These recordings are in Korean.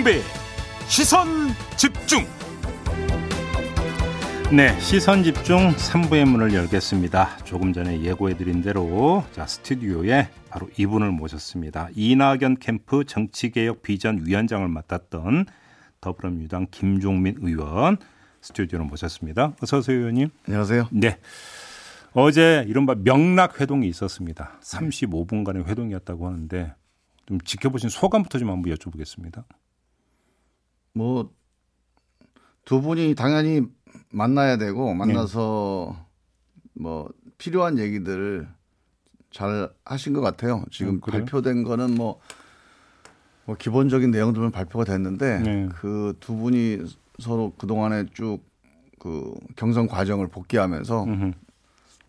김종배 시선 집중 네, 시선 집중 3부의 문을 열겠습니다. 조금 전에 예고해드린 대로 자 스튜디오에 바로 이분을 모셨습니다. 이낙연 캠프 정치개혁 비전 위원장을 맡았던 더불어민주당 김종민 의원 스튜디오로 모셨습니다. 어서 오세요, 의원님. 안녕하세요. 네. 어제 이른바 명락 회동이 있었습니다. 35분간의 회동이었다고 하는데 좀 지켜보신 소감부터 좀 한번 여쭤보겠습니다. 뭐 두 분이 당연히 만나야 되고 만나서 뭐 필요한 얘기들 잘 하신 것 같아요. 지금 음, 그래요? 발표된 거는 뭐, 뭐 기본적인 내용들은 발표가 됐는데 네. 그두 분이 서로 그 동안에 쭉 그 경선 과정을 복귀하면서 음흠.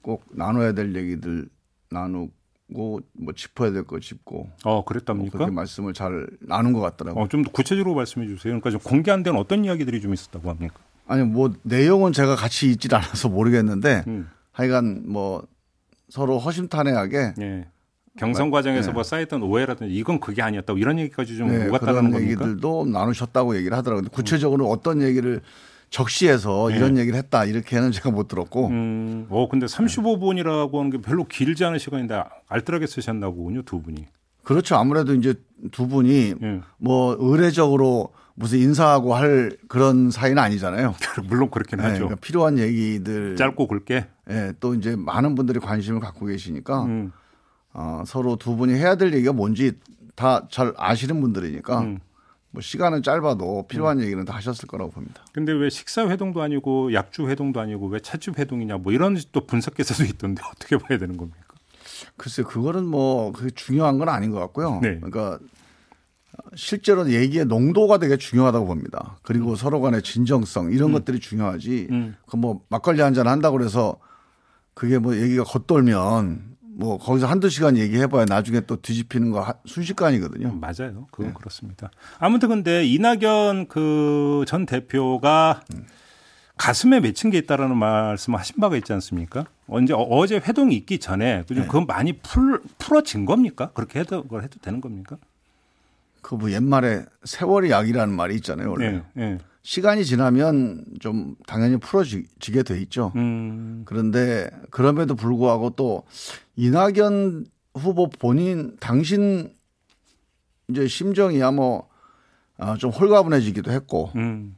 꼭 나눠야 될 얘기들 나누고 뭐 짚어야 될 거 짚고 어, 뭐 그랬답니까? 그렇게 말씀을 잘 나눈 것 같더라고요. 어, 좀더 구체적으로 말씀해 주세요. 그러니까 좀 공개 안 된 어떤 이야기들이 좀 있었다고 합니까? 아니 뭐 내용은 제가 같이 있질 않아서 모르겠는데 음. 하여간 뭐 서로 허심탄회하게 예. 경선 과정에서 네. 뭐 쌓였던 오해라든지 이건 그게 아니었다고 이런 얘기까지 좀 네, 오갔다는 그런 겁니까? 얘기들도 나누셨다고 얘기를 하더라고요. 구체적으로 어떤 얘기를 적시해서 이런 얘기를 했다 이렇게는 제가 못 들었고 네. 음, 어, 근데 35분이라고 하는 게 별로 길지 않은 시간인데 알뜰하게 쓰셨나 보군요, 두 분이. 그렇죠. 아무래도 이제 두 분이 예. 뭐 의례적으로 무슨 인사하고 할 그런 사이는 아니잖아요. 물론 그렇긴 네, 하죠. 그러니까 필요한 얘기들 짧고 굵게. 예, 또 이제 많은 분들이 관심을 갖고 계시니까 음, 어, 서로 두 분이 해야 될 얘기가 뭔지 다 잘 아시는 분들이니까 음. 뭐 시간은 짧아도 필요한 얘기는 다 하셨을 거라고 봅니다. 근데 왜 식사 회동도 아니고 약주 회동도 아니고 왜 찻집 회동이냐 뭐 이런 또 분석해서도 있던데 어떻게 봐야 되는 겁니까? 글쎄 그거는 뭐 그게 중요한 건 아닌 것 같고요. 네. 그러니까 실제로 얘기의 농도가 되게 중요하다고 봅니다. 그리고 서로 간의 진정성 이런 것들이 중요하지. 음. 그뭐 막걸리 한 잔 한다고 그래서 그게 뭐 얘기가 겉돌면 뭐 거기서 한두 시간 얘기해봐야 나중에 또 뒤집히는 거 하- 순식간이거든요. 맞아요. 그건 네. 그렇습니다. 아무튼 근데 이낙연 그 전 대표가 가슴에 맺힌 게 있다라는 말씀을 하신 바가 있지 않습니까? 언제 어- 어제 회동이 있기 전에 그 네. 그건 많이 풀 풀어진 겁니까? 그렇게 해도 그걸 해도 되는 겁니까? 그 뭐 옛말에 세월이 약이라는 말이 있잖아요. 원래 예. 예. 시간이 지나면 좀 당연히 풀어지게 돼 있죠. 음. 그런데 그럼에도 불구하고 또 이낙연 후보 본인 당신 이제 심정이야 뭐 아, 좀 홀가분해지기도 했고 음.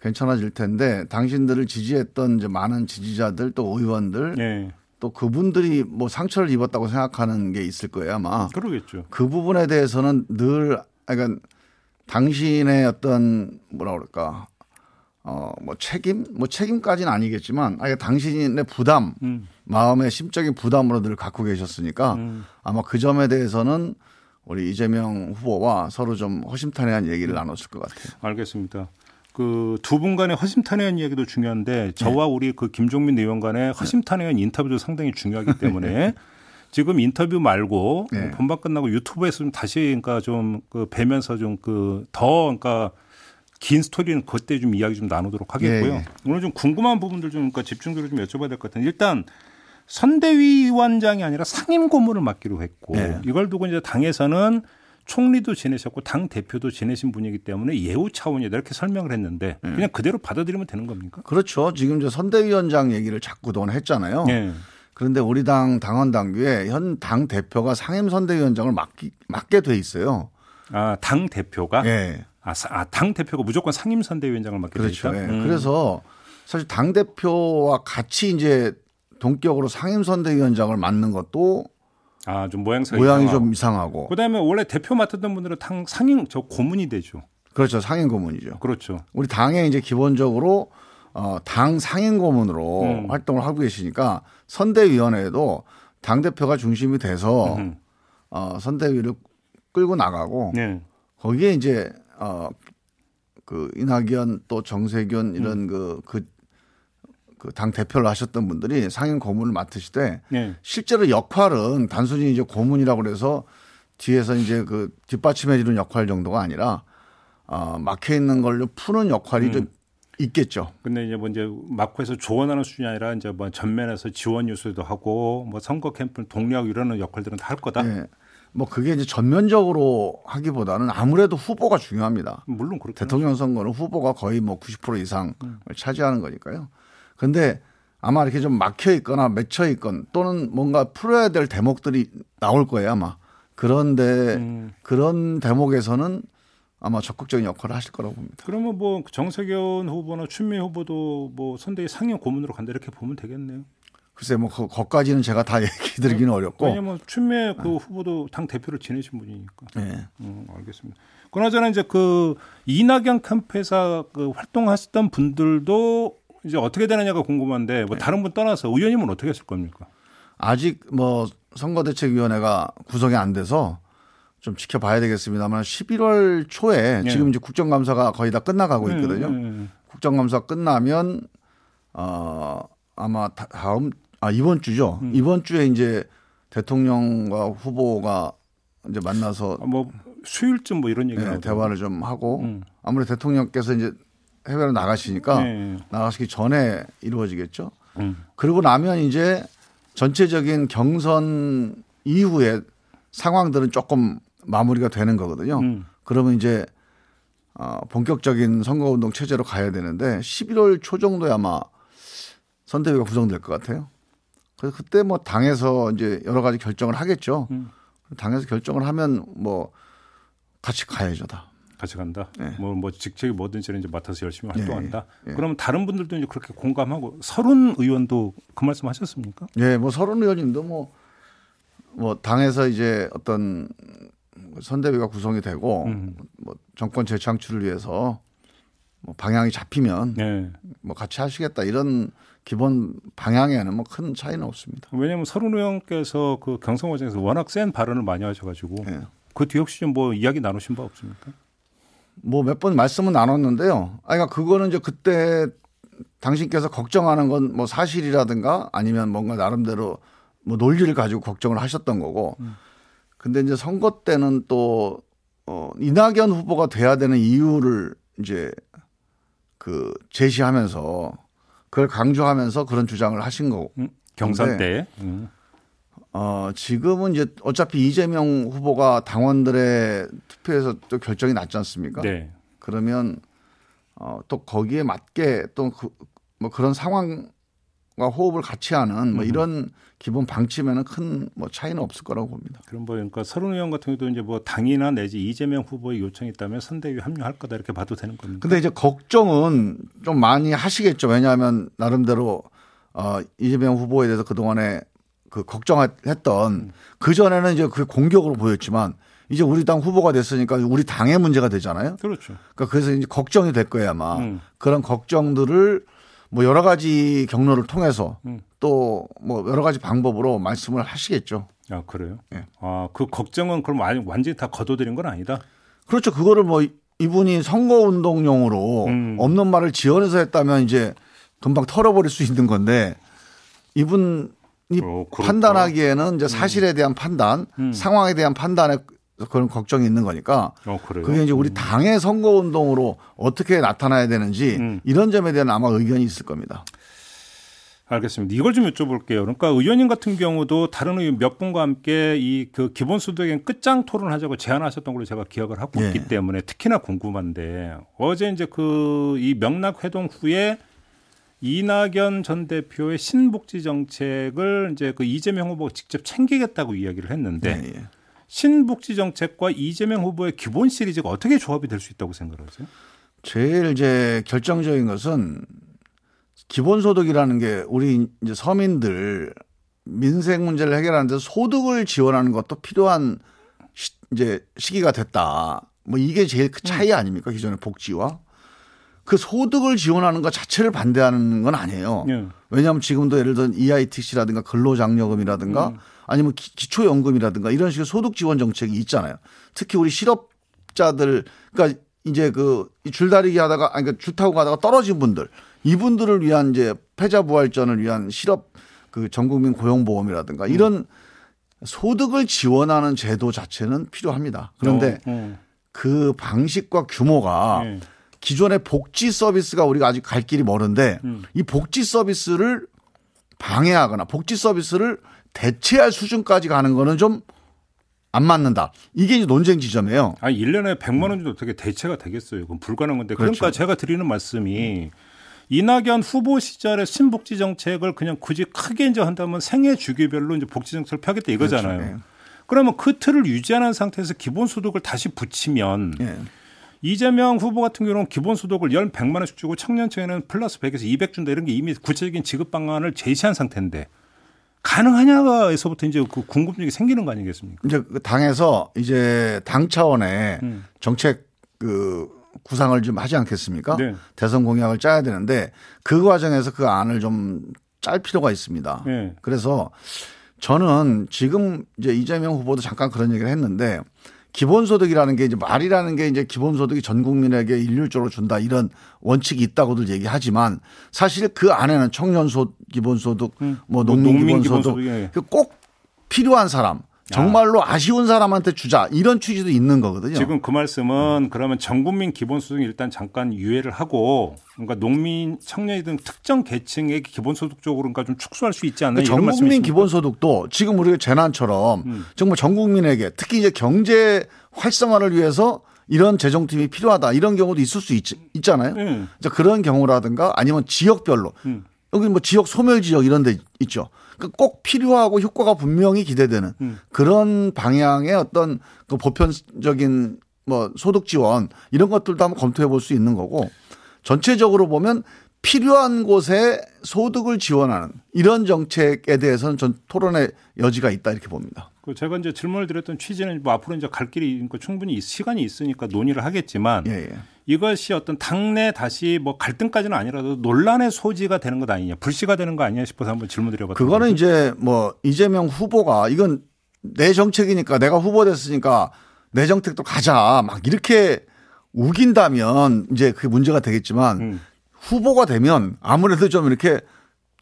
괜찮아질 텐데 당신들을 지지했던 이제 많은 지지자들 또 의원들 예. 또 그분들이 뭐 상처를 입었다고 생각하는 게 있을 거예요 아마 그러겠죠. 그 부분에 대해서는 늘 그러니까 당신의 어떤 뭐라 그럴까 어 뭐 책임 뭐 책임까지는 아니겠지만 아니 당신의 부담 음. 마음의 심적인 부담으로 늘 갖고 계셨으니까 음. 아마 그 점에 대해서는 우리 이재명 후보와 서로 좀 허심탄회한 얘기를 나눴을 것 같아요. 알겠습니다. 그 두 분 간의 허심탄회한 이야기도 중요한데 저와 네. 우리 그 김종민 의원 간의 허심탄회한 인터뷰도 상당히 중요하기 때문에 지금 인터뷰 말고 네. 본방 끝나고 유튜브에서 좀 다시 그러니까 좀그 뵈면서 좀 그 더 그러니까 긴 스토리는 그때 좀 이야기 좀 나누도록 하겠고요. 예, 예. 오늘 좀 궁금한 부분들 좀 그러니까 집중적으로 좀 여쭤봐야 될 것 같은데 일단 선대위원장이 아니라 상임 고문을 맡기로 했고 예. 이걸 두고 이제 당에서는 총리도 지내셨고 당 대표도 지내신 분이기 때문에 예우 차원이다 이렇게 설명을 했는데 예. 그냥 그대로 받아들이면 되는 겁니까? 그렇죠. 지금 이제 선대위원장 얘기를 자꾸 그동안 했잖아요. 예. 그런데 우리 당 당원 당규에 현 당 대표가 상임 선대위원장을 맡기, 맡게 돼 있어요. 아, 당 대표가 예. 아, 사- 아, 당 대표가 무조건 상임 선대위원장을 맡게 그렇죠. 되니까. 예. 그래서 사실 당 대표와 같이 이제 동격으로 상임 선대위원장을 맡는 것도 아, 좀 모양새가 모양이 이상하고. 좀 이상하고 그다음에 원래 대표 맡았던 분들은 당 상임 저 고문이 되죠. 그렇죠. 상임 고문이죠. 그렇죠. 우리 당에 이제 기본적으로 어, 당 상임 고문으로 음. 활동을 하고 계시니까 선대위원회에도 당 대표가 중심이 돼서 음. 어, 선대위를 끌고 나가고 네. 거기에 이제 어, 그 이낙연 또 정세균 이런 음. 그그그 당 대표를 하셨던 분들이 상임 고문을 맡으시되 네. 실제로 역할은 단순히 이제 고문이라고 그래서 뒤에서 이제 그 뒷받침해 주는 역할 정도가 아니라 어, 막혀 있는 걸로 푸는 역할이 음. 좀 있겠죠. 근데 이제 뭐 이제 마크에서 조언하는 수준이 아니라 이제 뭐 전면에서 지원 유수도 하고 뭐 선거 캠프를 독려하고 이러는 역할들은 다 할 거다. 예. 뭐 그게 이제 전면적으로 하기보다는 아무래도 후보가 중요합니다. 물론 그렇죠. 대통령 선거는 후보가 거의 뭐 90% 이상을 차지하는 거니까요. 근데 아마 이렇게 좀 막혀 있거나 맺혀 있건 또는 뭔가 풀어야 될 대목들이 나올 거예요 아마. 그런데 음. 그런 대목에서는 아마 적극적인 역할을 하실 거라고 봅니다. 그러면 뭐 정세균 후보나 추미애 후보도 뭐 선대위 상임 고문으로 간다 이렇게 보면 되겠네요. 글쎄 뭐 그- 거기까지는 제가 다 얘기 드리기는 어렵고. 왜냐면 추미애 그 후보도 당 대표를 지내신 분이니까. 예. 음, 알겠습니다. 그나저나 이제 그 이낙연 캠프에서 그 활동하셨던 분들도 이제 어떻게 되느냐가 궁금한데 뭐 다른 분 떠나서 의원님은 어떻게 했을 겁니까? 아직 뭐 선거대책위원회가 구성이 안 돼서 좀 지켜봐야 되겠습니다만 11월 초에 예. 지금 이제 국정감사가 거의 다 끝나가고 있거든요. 음, 음, 국정감사 끝나면 어 아마 다- 다음 아 이번 주죠. 음. 이번 주에 이제 대통령과 후보가 이제 만나서 음. 뭐 수요일쯤 뭐 이런 얘기 네, 대화를 좀 하고 음. 아무래도 대통령께서 이제 해외로 나가시니까 네. 나가시기 전에 이루어지겠죠. 음. 그리고 나면 이제 전체적인 경선 이후에 상황들은 조금 마무리가 되는 거거든요. 음. 그러면 이제 어, 본격적인 선거운동 체제로 가야 되는데 11월 초 정도에 아마 선대위가 구성될 것 같아요. 그래서 그때 뭐 당에서 이제 여러 가지 결정을 하겠죠. 음. 당에서 결정을 하면 뭐 같이 가야죠 다. 같이 간다. 네. 뭐, 뭐 직책이 뭐든지 이제 맡아서 열심히 활동한다. 예. 그러면 다른 분들도 이제 그렇게 공감하고 서른 의원도 그 말씀 하셨습니까? 예, 뭐 서른 의원님도 뭐, 뭐 당에서 이제 어떤 선대위가 구성이 되고 음. 뭐 정권 재창출을 위해서 뭐 방향이 잡히면 네. 뭐 같이 하시겠다 이런 기본 방향에는 뭐 큰 차이는 없습니다. 왜냐하면 서른 의원께서 그 경선 과정에서 워낙 센 발언을 많이 하셔가지고 예. 그 뒤에 혹시 좀 뭐 이야기 나누신 바 없습니까? 뭐 몇 번 말씀은 나눴는데요. 아, 그러니까 그거는 이제 그때 당신께서 걱정하는 건 뭐 사실이라든가 아니면 뭔가 나름대로 뭐 논리를 가지고 걱정을 하셨던 거고. 근데 이제 선거 때는 또 어, 이낙연 후보가 돼야 되는 이유를 이제 그 제시하면서 그걸 강조하면서 그런 주장을 하신 거고. 음, 경선 네. 때. 음. 어, 지금은 이제 어차피 이재명 후보가 당원들의 투표에서 또 결정이 났지 않습니까? 네. 그러면 어, 또 거기에 맞게 또뭐 그런 상황 과 호흡을 같이 하는 뭐 이런 기본 방침에는 큰 뭐 차이는 없을 거라고 봅니다. 그럼 뭐 그러니까 서른 의원 같은 경우도 이제 뭐 당이나 내지 이재명 후보의 요청이 있다면 선대위 합류할 거다 이렇게 봐도 되는 겁니까? 근데 이제 걱정은 좀 많이 하시겠죠. 왜냐하면 나름대로 어, 이재명 후보에 대해서 그 동안에 그 걱정했던 그 전에는 이제 그 공격으로 보였지만 이제 우리 당 후보가 됐으니까 우리 당의 문제가 되잖아요. 그렇죠. 그러니까 그래서 이제 걱정이 될 거예요 아마 음. 그런 걱정들을 뭐 여러 가지 경로를 통해서 음. 또뭐 여러 가지 방법으로 말씀을 하시겠죠. 아 그래요? 예. 아그 걱정은 그럼 완- 완전히 다 거둬들인 건 아니다. 그렇죠. 그거를 뭐 이분이 선거 운동용으로 음. 없는 말을 지어내서 했다면 이제 금방 털어버릴 수 있는 건데 이분이 어. 판단하기에는 이제 사실에 대한 판단, 음. 상황에 대한 판단에 그런 걱정이 있는 거니까 어 그래요. 그게 이제 우리 당의 선거 운동으로 어떻게 나타나야 되는지 음. 이런 점에 대한 아마 의견이 있을 겁니다. 알겠습니다. 이걸 좀 여쭤볼게요. 그러니까 의원님 같은 경우도 다른 의원 몇 분과 함께 이 그 기본소득의 끝장 토론하자고 제안하셨던 걸로 제가 기억을 하고 예. 있기 때문에 특히나 궁금한데 어제 이제 그 이 명락 회동 후에 이낙연 전 대표의 신복지 정책을 이제 그 이재명 후보가 직접 챙기겠다고 이야기를 했는데 예, 예. 신복지 정책과 이재명 후보의 기본 시리즈가 어떻게 조합이 될 수 있다고 생각하세요? 제일 이제 결정적인 것은 기본소득이라는 게 우리 이제 서민들 민생 문제를 해결하는 데 소득을 지원하는 것도 필요한 시, 이제 시기가 됐다. 뭐 이게 제일 그 차이 아닙니까? 기존의 복지와 그 소득을 지원하는 것 자체를 반대하는 건 아니에요. 예. 왜냐하면 지금도 예를 들어 EITC라든가 근로장려금이라든가 아니면 기- 기초연금이라든가 이런 식의 소득 지원 정책이 있잖아요. 특히 우리 실업자들 그러니까 이제 그이 줄다리기 하다가 아니 그러니까 줄 타고 가다가 떨어진 분들 이분들을 위한 이제 패자부활전을 위한 실업 그 전국민 고용보험이라든가 이런 소득을 지원하는 제도 자체는 필요합니다. 그런데 어, 어. 그 방식과 규모가 예. 기존의 복지 서비스가 우리가 아직 갈 길이 멀은데 음. 이 복지 서비스를 방해하거나 복지 서비스를 대체할 수준까지 가는 거는 좀 안 맞는다. 이게 이제 논쟁 지점이에요. 아, 1년에 100만 원 정도 어떻게 대체가 되겠어요. 그건 불가능한 건데. 그렇죠. 그러니까 제가 드리는 말씀이 이낙연 후보 시절에 신복지 정책을 그냥 굳이 크게 이제 한다면 생애 주기별로 이제 복지 정책을 펴겠다 이거잖아요. 그렇죠. 예. 그러면 그 틀을 유지하는 상태에서 기본소득을 다시 붙이면 예. 이재명 후보 같은 경우는 기본 소득을 연 100만 원씩 주고 청년층에는 플러스 100에서 200 준다 이런 게 이미 구체적인 지급 방안을 제시한 상태인데 가능하냐에서부터 이제 그 궁금증이 생기는 거 아니겠습니까? 이제 그 당에서 이제 당 차원의 음. 정책 그 구상을 좀 하지 않겠습니까? 네. 대선 공약을 짜야 되는데 그 과정에서 그 안을 좀 짤 필요가 있습니다. 네. 그래서 저는 지금 이제 이재명 후보도 잠깐 그런 얘기를 했는데 기본소득이라는 게 이제 말이라는 게 이제 기본소득이 전 국민에게 일률적으로 준다 이런 원칙이 있다고들 얘기하지만 사실 그 안에는 청년소 기본소득 뭐뭐 농민, 농민 기본소득 기본소득, 예. 그꼭 필요한 사람 정말로 아쉬운 사람한테 주자 이런 취지도 있는 거거든요. 지금 그 말씀은 그러면 전 국민 기본소득 일단 잠깐 유예를 하고 그러니까 농민, 청년이든 특정 계층의 기본소득 쪽으로 그러니까 좀 축소할 수 있지 않나 그러니까 이런 전 국민 말씀이십니까? 기본소득도 지금 우리가 재난처럼 음. 정말 전 국민에게 특히 이제 경제 활성화를 위해서 이런 재정팀이 필요하다 이런 경우도 있을 수 있, 잖아요 네. 그런 경우라든가 아니면 지역별로 음. 여기 뭐 지역 소멸 지역 이런 데 있죠. 그꼭 필요하고 효과가 분명히 기대되는 음. 그런 방향의 어떤 그 보편적인 뭐 소득 지원 이런 것들도 한번 검토해 볼 수 있는 거고 전체적으로 보면 필요한 곳에 소득을 지원하는 이런 정책에 대해서는 전 토론의 여지가 있다 이렇게 봅니다. 그 제가 이제 질문을 드렸던 취지는 뭐 앞으로 이제 갈 길이 있고 충분히 시간이 있으니까 논의를 하겠지만 예, 예. 이것이 어떤 당내 다시 뭐 갈등까지는 아니라도 논란의 소지가 되는 것 아니냐, 불씨가 되는 거 아니냐 싶어서 한번 질문 드려봤던 그거는 거죠. 이제 뭐 이재명 후보가 이건 내 정책이니까 내가 후보 됐으니까 내 정책도 가자 막 이렇게 우긴다면 이제 그게 문제가 되겠지만 음. 후보가 되면 아무래도 좀 이렇게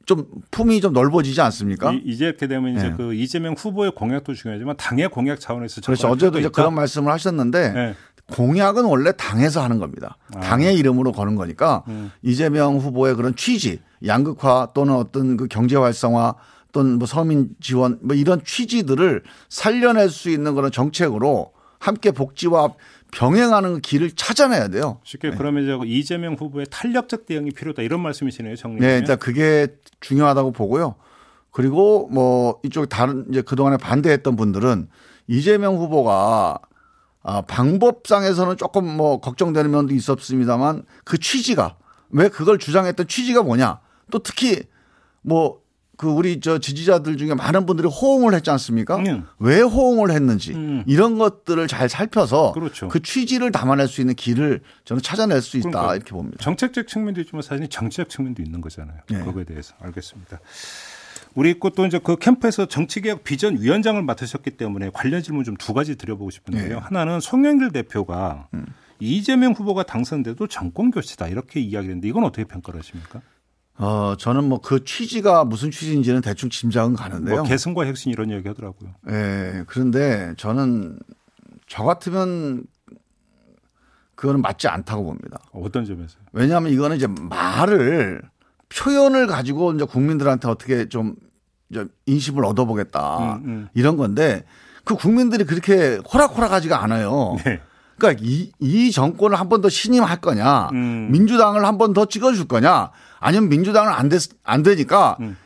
좀 품이 좀 넓어지지 않습니까? 이, 이제 이렇게 되면 이제 네. 그 이재명 후보의 공약도 중요하지만 당의 공약 차원에서 그렇죠. 어제도 이제. 그런 말씀을 하셨는데 네. 공약은 원래 당에서 하는 겁니다. 아. 당의 이름으로 거는 거니까 음. 이재명 후보의 그런 취지, 양극화 또는 어떤 그 경제 활성화 또는 뭐 서민 지원 뭐 이런 취지들을 살려낼 수 있는 그런 정책으로 함께 복지와 병행하는 길을 찾아내야 돼요. 쉽게 그러면 이제 이재명 후보의 탄력적 대응이 필요다 이런 말씀이시네요, 정리. 네, 일단 그게 중요하다고 보고요. 그리고 뭐 이쪽 다른 이제 그동안에 반대했던 분들은 이재명 후보가 아, 방법상에서는 조금 뭐 걱정되는 면도 있었습니다만 그 취지가 왜 그걸 주장했던 취지가 뭐냐 또 특히 뭐 그 우리 저 지지자들 중에 많은 분들이 호응을 했지 않습니까? 음. 왜 호응을 했는지 음. 이런 것들을 잘 살펴서 그렇죠. 그 취지를 담아낼 수 있는 길을 저는 찾아낼 수 있다 그러니까요. 이렇게 봅니다. 정책적 측면도 있지만 사실 정치적 측면도 있는 거잖아요. 네. 그거에 대해서 알겠습니다. 우리 또 이제 그 캠프에서 정치개혁 비전 위원장을 맡으셨기 때문에 관련 질문 좀 두 가지 드려보고 싶은데요. 네. 하나는 송영길 대표가 음. 이재명 후보가 당선돼도 정권 교체다 이렇게 이야기했는데 이건 어떻게 평가를 하십니까? 어, 저는 뭐 그 취지가 무슨 취지인지는 대충 짐작은 가는데요. 뭐 개성과 혁신 이런 이야기 하더라고요. 예, 그런데 저는 저 같으면 그거는 맞지 않다고 봅니다. 어떤 점에서요? 왜냐하면 이거는 이제 말을 표현을 가지고 이제 국민들한테 어떻게 좀 인심을 얻어보겠다 음, 음. 이런 건데 그 국민들이 그렇게 호락호락하지가 않아요. 네. 그러니까 이, 이 정권을 한 번 더 신임할 거냐, 음. 민주당을 한 번 더 찍어줄 거냐, 아니면 민주당은 안, 됐, 안 되니까 음.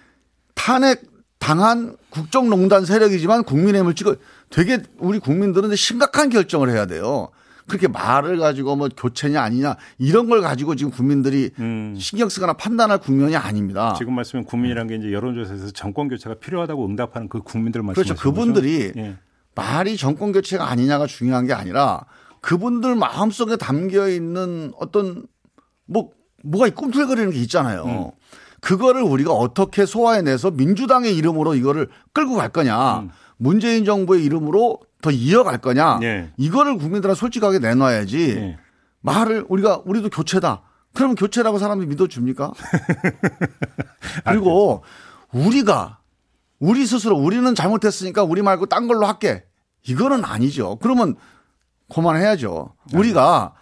탄핵 당한 국정농단 세력이지만 국민의힘을 찍어 되게 우리 국민들은 심각한 결정을 해야 돼요. 그렇게 말을 가지고 뭐 교체냐 아니냐 이런 걸 가지고 지금 국민들이 음. 신경 쓰거나 판단할 국면이 아닙니다. 지금 말씀은 국민이라는 게 이제 여론조사에서 정권 교체가 필요하다고 응답하는 그 국민들 말씀하시는 그렇죠. 그분들이? 예. 말이 정권 교체가 아니냐가 중요한 게 아니라 그분들 마음속에 담겨 있는 어떤 뭐 뭐가 꿈틀거리는 게 있잖아요. 음. 그거를 우리가 어떻게 소화해내서 민주당의 이름으로 이거를 끌고 갈 거냐, 음. 문재인 정부의 이름으로 더 이어갈 거냐, 예. 이거를 국민들한테 솔직하게 내놔야지 예. 말을 우리가 우리도 교체다. 그러면 교체라고 사람들이 믿어줍니까? 그리고 우리가 우리 스스로 우리는 잘못했으니까 우리 말고 딴 걸로 할게. 이거는 아니죠. 그러면 그만해야죠. 우리가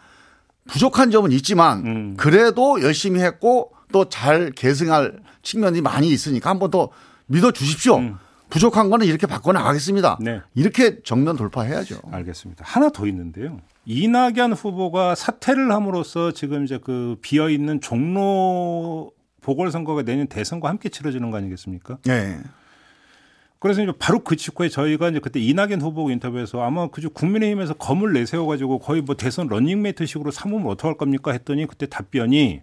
부족한 점은 있지만 음. 그래도 열심히 했고 또 잘 계승할 측면이 많이 있으니까 한 번 더 믿어 주십시오. 음. 부족한 거는 이렇게 바꿔 나가겠습니다. 네. 이렇게 정면 돌파해야죠. 알겠습니다. 하나 더 있는데요. 이낙연 후보가 사퇴를 함으로써 지금 이제 그 비어 있는 종로 보궐선거가 내년 대선과 함께 치러지는 거 아니겠습니까? 네. 그래서 이제 바로 그 직후에 저희가 이제 그때 이낙연 후보 인터뷰에서 아마 그저 국민의힘에서 검을 내세워가지고 거의 뭐 대선 런닝메이트식으로 삼으면 어떡할 겁니까 했더니 그때 답변이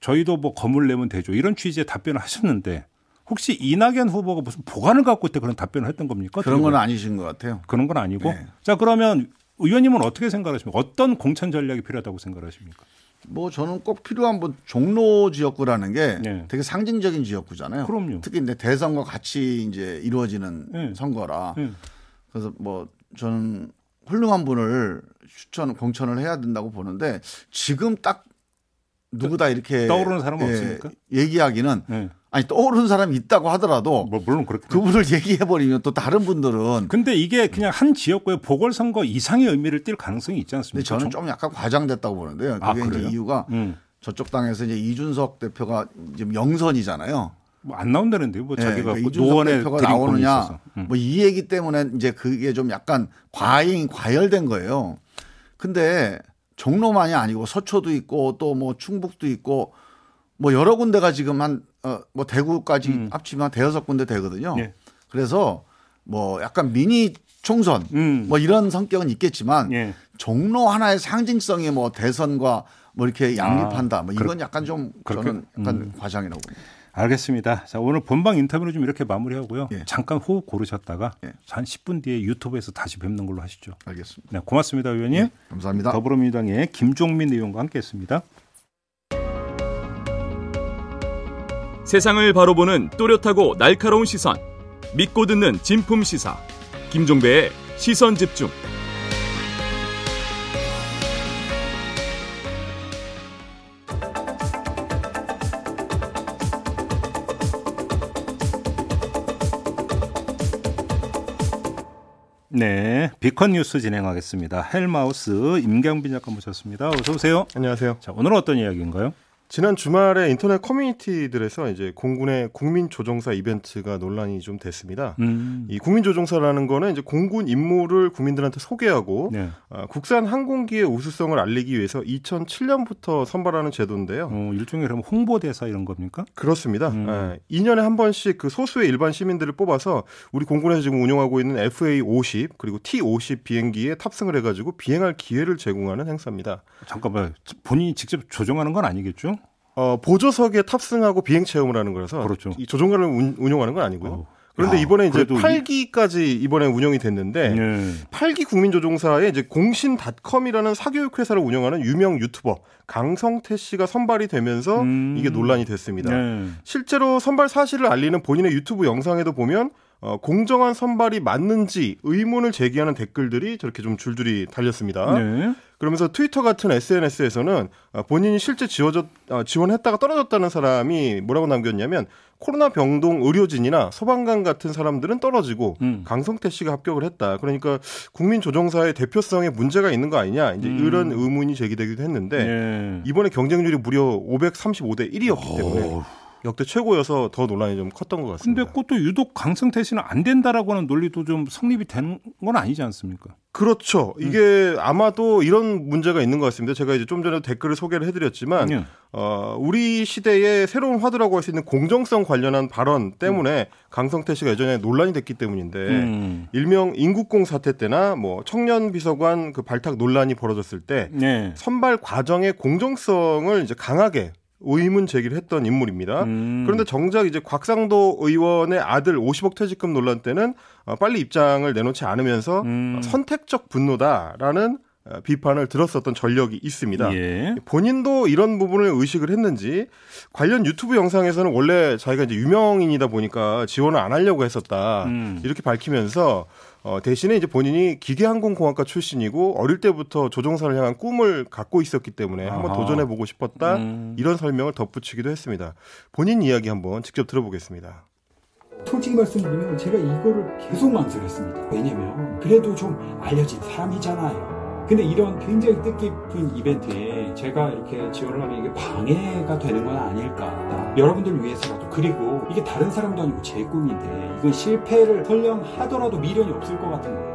저희도 뭐 검을 내면 되죠. 이런 취지의 답변을 하셨는데 혹시 이낙연 후보가 무슨 보관을 갖고 있대 그런 답변을 했던 겁니까? 그런 건 아니신 것 같아요. 그런 건 아니고. 네. 자 그러면 의원님은 어떻게 생각하십니까? 어떤 공천 전략이 필요하다고 생각하십니까? 뭐 저는 꼭 필요한 뭐 종로 지역구라는 게 네. 되게 상징적인 지역구잖아요. 그럼요. 특히 이제 대선과 같이 이제 이루어지는 네. 선거라. 네. 그래서 뭐 저는 훌륭한 분을 추천 공천을 해야 된다고 보는데 지금 딱 누구다 이렇게 떠오르는 사람은 없습니까? 얘기하기는 네. 아니 떠오르는 사람이 있다고 하더라도 뭐 물론 그렇게. 그분을 얘기해 버리면 또 다른 분들은 근데 이게 그냥 한 지역구의 보궐선거 이상의 의미를 띌 가능성이 있지 않습니까? 저는 정- 좀 약간 과장됐다고 보는데요. 그게 아, 이제? 이유가 음. 저쪽 당에서 이제 이준석 대표가 지금 영선이잖아요. 뭐 안 나온다는데요. 뭐 예, 자기가 그러니까 그 대표가 나오느냐. 음. 뭐이 얘기 때문에 이제 그게 좀 약간 과잉 과열된 거예요. 근데 종로만이 아니고 서초도 있고 또 뭐 충북도 있고 뭐 여러 군데가 지금 한어뭐 대구까지 음. 합치면 한 대여섯 군데 되거든요. 예. 그래서 뭐 약간 미니 총선 음. 뭐 이런 성격은 있겠지만 예. 종로 하나의 상징성이 뭐 대선과 뭐 이렇게 양립한다. 뭐 이건 그렇- 약간 좀 그렇게- 저는 약간 음. 과장이라고 봅니다. 알겠습니다. 자, 오늘 본방 인터뷰를 좀 이렇게 마무리하고요. 예. 잠깐 호흡 고르셨다가 예. 한 10분 뒤에 유튜브에서 다시 뵙는 걸로 하시죠. 알겠습니다. 네, 고맙습니다, 의원님. 감사합니다. 더불어민주당의 김종민 의원과 함께했습니다. 세상을 바로 보는 또렷하고 날카로운 시선 믿고 듣는 진품 시사 김종배의 시선 집중 네, 비컨 뉴스 진행하겠습니다. 헬마우스 임경빈 작가 모셨습니다. 어서 오세요. 안녕하세요. 자, 오늘은 어떤 이야기인가요? 지난 주말에 인터넷 커뮤니티들에서 이제 공군의 국민 조종사 이벤트가 논란이 좀 됐습니다. 음. 이 국민 조종사라는 거는 이제 공군 임무를 국민들한테 소개하고 네. 아, 국산 항공기의 우수성을 알리기 위해서 2007년부터 선발하는 제도인데요. 어, 일종의 그럼 홍보대사 이런 겁니까? 그렇습니다. 음. 예, 2년에 한 번씩 그 소수의 일반 시민들을 뽑아서 우리 공군에서 지금 운영하고 있는 FA50 그리고 T50 비행기에 탑승을 해가지고 비행할 기회를 제공하는 행사입니다. 잠깐만, 본인이 직접 조종하는 건 아니겠죠? 어, 보조석에 탑승하고 비행 체험을 하는 거라서 그렇죠. 이 조종관을 운, 운영하는 건 아니고요. 어. 그런데 야, 이번에 이제 그래도 이- 8기까지 이번에 운영이 됐는데 네. 8기 국민조종사에 이제 공신닷컴이라는 사교육 회사를 운영하는 유명 유튜버 강성태 씨가 선발이 되면서 음. 이게 논란이 됐습니다. 네. 실제로 선발 사실을 알리는 본인의 유튜브 영상에도 보면 어, 공정한 선발이 맞는지 의문을 제기하는 댓글들이 저렇게 좀 줄줄이 달렸습니다. 네. 그러면서 트위터 같은 SNS에서는 어, 본인이 실제 지워졌, 어, 지원했다가 떨어졌다는 사람이 뭐라고 남겼냐면 코로나 병동 의료진이나 소방관 같은 사람들은 떨어지고 음. 강성태 씨가 합격을 했다. 그러니까 국민 조종사의 대표성에 문제가 있는 거 아니냐. 이제 음. 이런 의문이 제기되기도 했는데 네. 이번에 경쟁률이 무려 535대 1이었기 때문에 어, 역대 최고여서 더 논란이 좀 컸던 것 근데 같습니다. 그것도 유독 강성태 씨는 안 된다라고 하는 논리도 좀 성립이 되는 건 아니지 않습니까? 그렇죠. 음. 이게 아마도 이런 문제가 있는 것 같습니다. 제가 이제 좀 전에 댓글을 소개를 해드렸지만 예. 어, 우리 시대의 새로운 화두라고 할 수 있는 공정성 관련한 발언 때문에 강성태 씨가 예전에 논란이 됐기 때문인데 음. 일명 인국공 사태 때나 뭐 청년 비서관 그 발탁 논란이 벌어졌을 때 네. 선발 과정의 공정성을 이제 강하게 의문 제기를 했던 인물입니다. 음. 그런데 정작 이제 곽상도 의원의 아들 50억 퇴직금 논란 때는 어, 빨리 입장을 내놓지 않으면서 음. 어, 선택적 분노다라는 어, 비판을 들었었던 전력이 있습니다. 예. 본인도 이런 부분을 의식을 했는지 관련 유튜브 영상에서는 원래 자기가 이제 유명인이다 보니까 지원을 안 하려고 했었다 음. 이렇게 밝히면서 어, 대신에 이제 본인이 기계항공공학과 출신이고 어릴 때부터 조종사를 향한 꿈을 갖고 있었기 때문에 한번. 도전해 보고 싶었다 음. 이런 설명을 덧붙이기도 했습니다. 본인 이야기 한번 직접 들어보겠습니다. 솔직히 말씀드리면 제가 이거를 계속 망설였습니다. 왜냐면 그래도 좀 알려진 사람이잖아요. 근데 이런 굉장히 뜻깊은 이벤트에 제가 이렇게 지원을 하면 이게 방해가 되는 건 아닐까. 여러분들 위해서라도. 그리고 이게 다른 사람도 아니고 제 꿈인데 이건 실패를 설령 하더라도 미련이 없을 것 같은 거예요.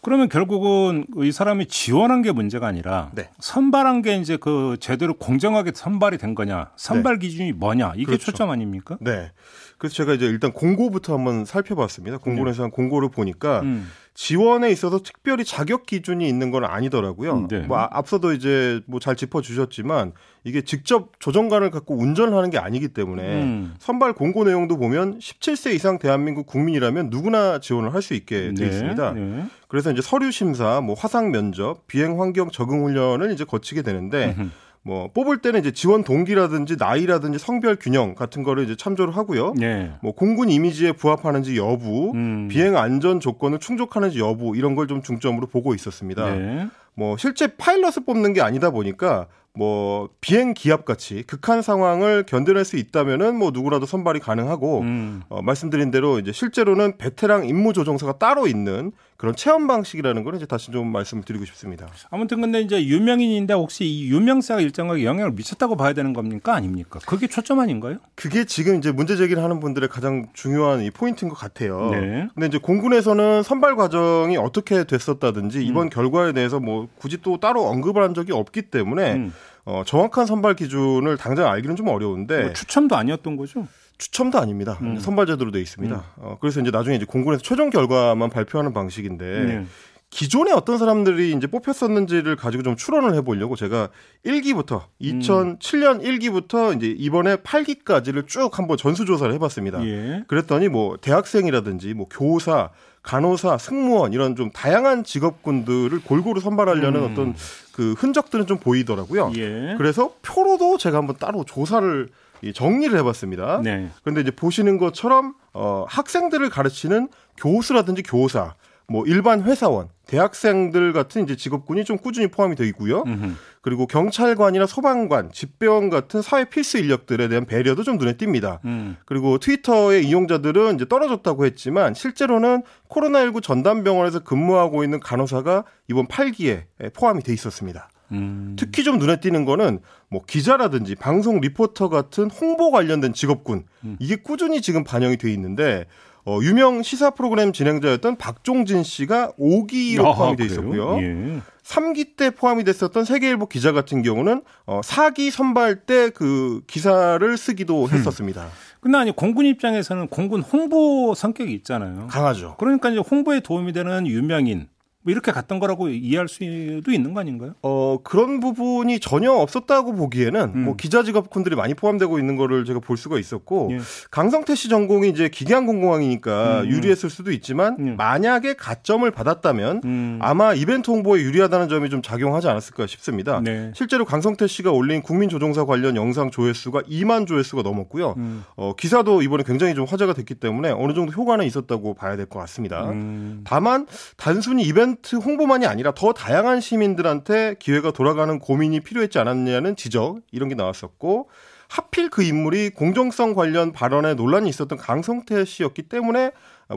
그러면 결국은 이 사람이 지원한 게 문제가 아니라 네. 선발한 게 이제 그 제대로 공정하게 선발이 된 거냐, 선발 기준이 뭐냐 이게 그렇죠. 초점 아닙니까? 네. 그래서 제가 이제 일단 공고부터 한번 살펴봤습니다. 공고에서 한 공고를 보니까 음. 지원에 있어서 특별히 자격 기준이 있는 건 아니더라고요. 음, 네. 뭐 아- 앞서도 이제 뭐 잘 짚어 주셨지만 이게 직접 조정관을 갖고 운전을 하는 게 아니기 때문에 음. 선발 공고 내용도 보면 17세 이상 대한민국 국민이라면 누구나 지원을 할 수 있게 돼 있습니다. 네. 그래서 이제 서류 심사, 뭐 화상 면접, 비행 환경 적응 훈련을 이제 거치게 되는데 음흠. 뭐 뽑을 때는 이제 지원 동기라든지 나이라든지 성별 균형 같은 거를 이제 참조를 하고요. 네. 뭐 공군 이미지에 부합하는지 여부, 음. 비행 안전 조건을 충족하는지 여부 이런 걸 좀 중점으로 보고 있었습니다. 네. 뭐 실제 파일럿을 뽑는 게 아니다 보니까 뭐 비행 기압 같이 극한 상황을 견뎌낼 수 있다면은 뭐 누구라도 선발이 가능하고 음. 어, 말씀드린 대로 이제 실제로는 베테랑 임무 조종사가 따로 있는 그런 체험 방식이라는 걸 이제 다시 좀 말씀을 드리고 싶습니다. 아무튼 근데 이제 유명인인데 혹시 이 유명세가 일정하게 영향을 미쳤다고 봐야 되는 겁니까 아닙니까? 그게 초점 아닌가요? 그게 지금 이제 문제 제기를 하는 분들의 가장 중요한 이 포인트인 것 같아요. 네. 근데 이제 공군에서는 선발 과정이 어떻게 됐었다든지 음. 이번 결과에 대해서 뭐 굳이 또 따로 언급을 한 적이 없기 때문에 음. 어, 정확한 선발 기준을 당장 알기는 좀 어려운데 뭐 추첨도 아니었던 거죠? 추첨도 아닙니다. 음. 선발 제도로 돼 있습니다. 어, 그래서 이제 나중에 이제 공군에서 최종 결과만 발표하는 방식인데 네. 기존에 어떤 사람들이 이제 뽑혔었는지를 가지고 좀 추론을 해보려고 제가 1기부터 2007년 1기부터 이제 이번에 8기까지를 쭉 한번 전수조사를 해봤습니다. 예. 그랬더니 뭐 대학생이라든지 뭐 교사, 간호사, 승무원 이런 좀 다양한 직업군들을 골고루 선발하려는 음. 어떤 그 흔적들은 좀 보이더라고요. 예. 그래서 표로도 제가 한번 따로 조사를 이 정리를 해봤습니다. 네. 그런데 이제 보시는 것처럼 어, 학생들을 가르치는 교수라든지 교사, 뭐 일반 회사원, 대학생들 같은 이제 직업군이 좀 꾸준히 포함이 되어 있고요. 음흠. 그리고 경찰관이나 소방관, 집배원 같은 사회 필수 인력들에 대한 배려도 좀 눈에 띕니다. 음. 그리고 트위터의 이용자들은 이제 떨어졌다고 했지만 실제로는 코로나19 전담병원에서 근무하고 있는 간호사가 이번 8기에 포함이 돼 있었습니다. 음. 특히 좀 눈에 띄는 거는 뭐 기자라든지 방송 리포터 같은 홍보 관련된 직업군 음. 이게 꾸준히 지금 반영이 돼 있는데 어, 유명 시사 프로그램 진행자였던 박종진 씨가 5기로 아하, 포함이 돼? 있었고요. 예. 3기 때 포함이 됐었던 세계일보 기자 같은 경우는 어, 4기 선발 때 그 기사를 쓰기도 했었습니다. 근데 아니 공군 입장에서는 공군 홍보 성격이 있잖아요. 강하죠. 그러니까 이제 홍보에 도움이 되는 유명인 뭐 이렇게 갔던 거라고 이해할 수도 있는 거 아닌가요? 어, 그런 부분이 전혀 없었다고 보기에는 음. 뭐 기자 직업군들이 많이 포함되고 있는 거를 제가 볼 수가 있었고 예. 강성태 씨 전공이 이제 기계항공공학이니까 음. 유리했을 수도 있지만 음. 만약에 가점을 받았다면 음. 아마 이벤트 홍보에 유리하다는 점이 좀 작용하지 않았을까 싶습니다. 네. 실제로 강성태 씨가 올린 국민조종사 관련 영상 조회수가 2만 조회수가 넘었고요. 음. 어, 기사도 이번에 굉장히 좀 화제가 됐기 때문에 어느 정도 효과는 있었다고 봐야 될 것 같습니다. 음. 다만 단순히 이벤트 홍보만이 아니라 더 다양한 시민들한테 기회가 돌아가는 고민이 필요했지 않았냐는 지적 이런 게 나왔었고 하필 그 인물이 공정성 관련 발언에 논란이 있었던 강성태 씨였기 때문에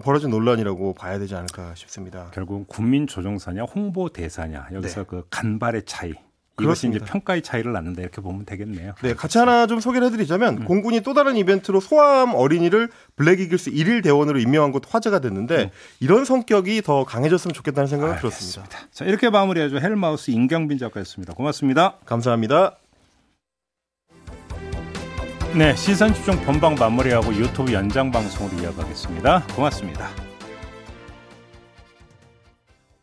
벌어진 논란이라고 봐야 되지 않을까 싶습니다. 결국 국민 조종사냐 홍보 대사냐 여기서 네. 그 간발의 차이 이것이 이제. 평가의 차이를 낳는다 이렇게 보면 되겠네요. 네, 같이 하나 좀 소개를 해드리자면 공군이 또 다른 이벤트로 소아암 어린이를 블랙 이글스 1일 대원으로 임명한 것도 화제가 됐는데 이런 성격이 더 강해졌으면 좋겠다는 생각을 들었습니다. 자 이렇게 마무리해줘 헬마우스 임경빈 작가였습니다. 고맙습니다. 감사합니다. 네 시선 집중 본방 마무리하고 유튜브 연장 방송으로 이어가겠습니다. 고맙습니다.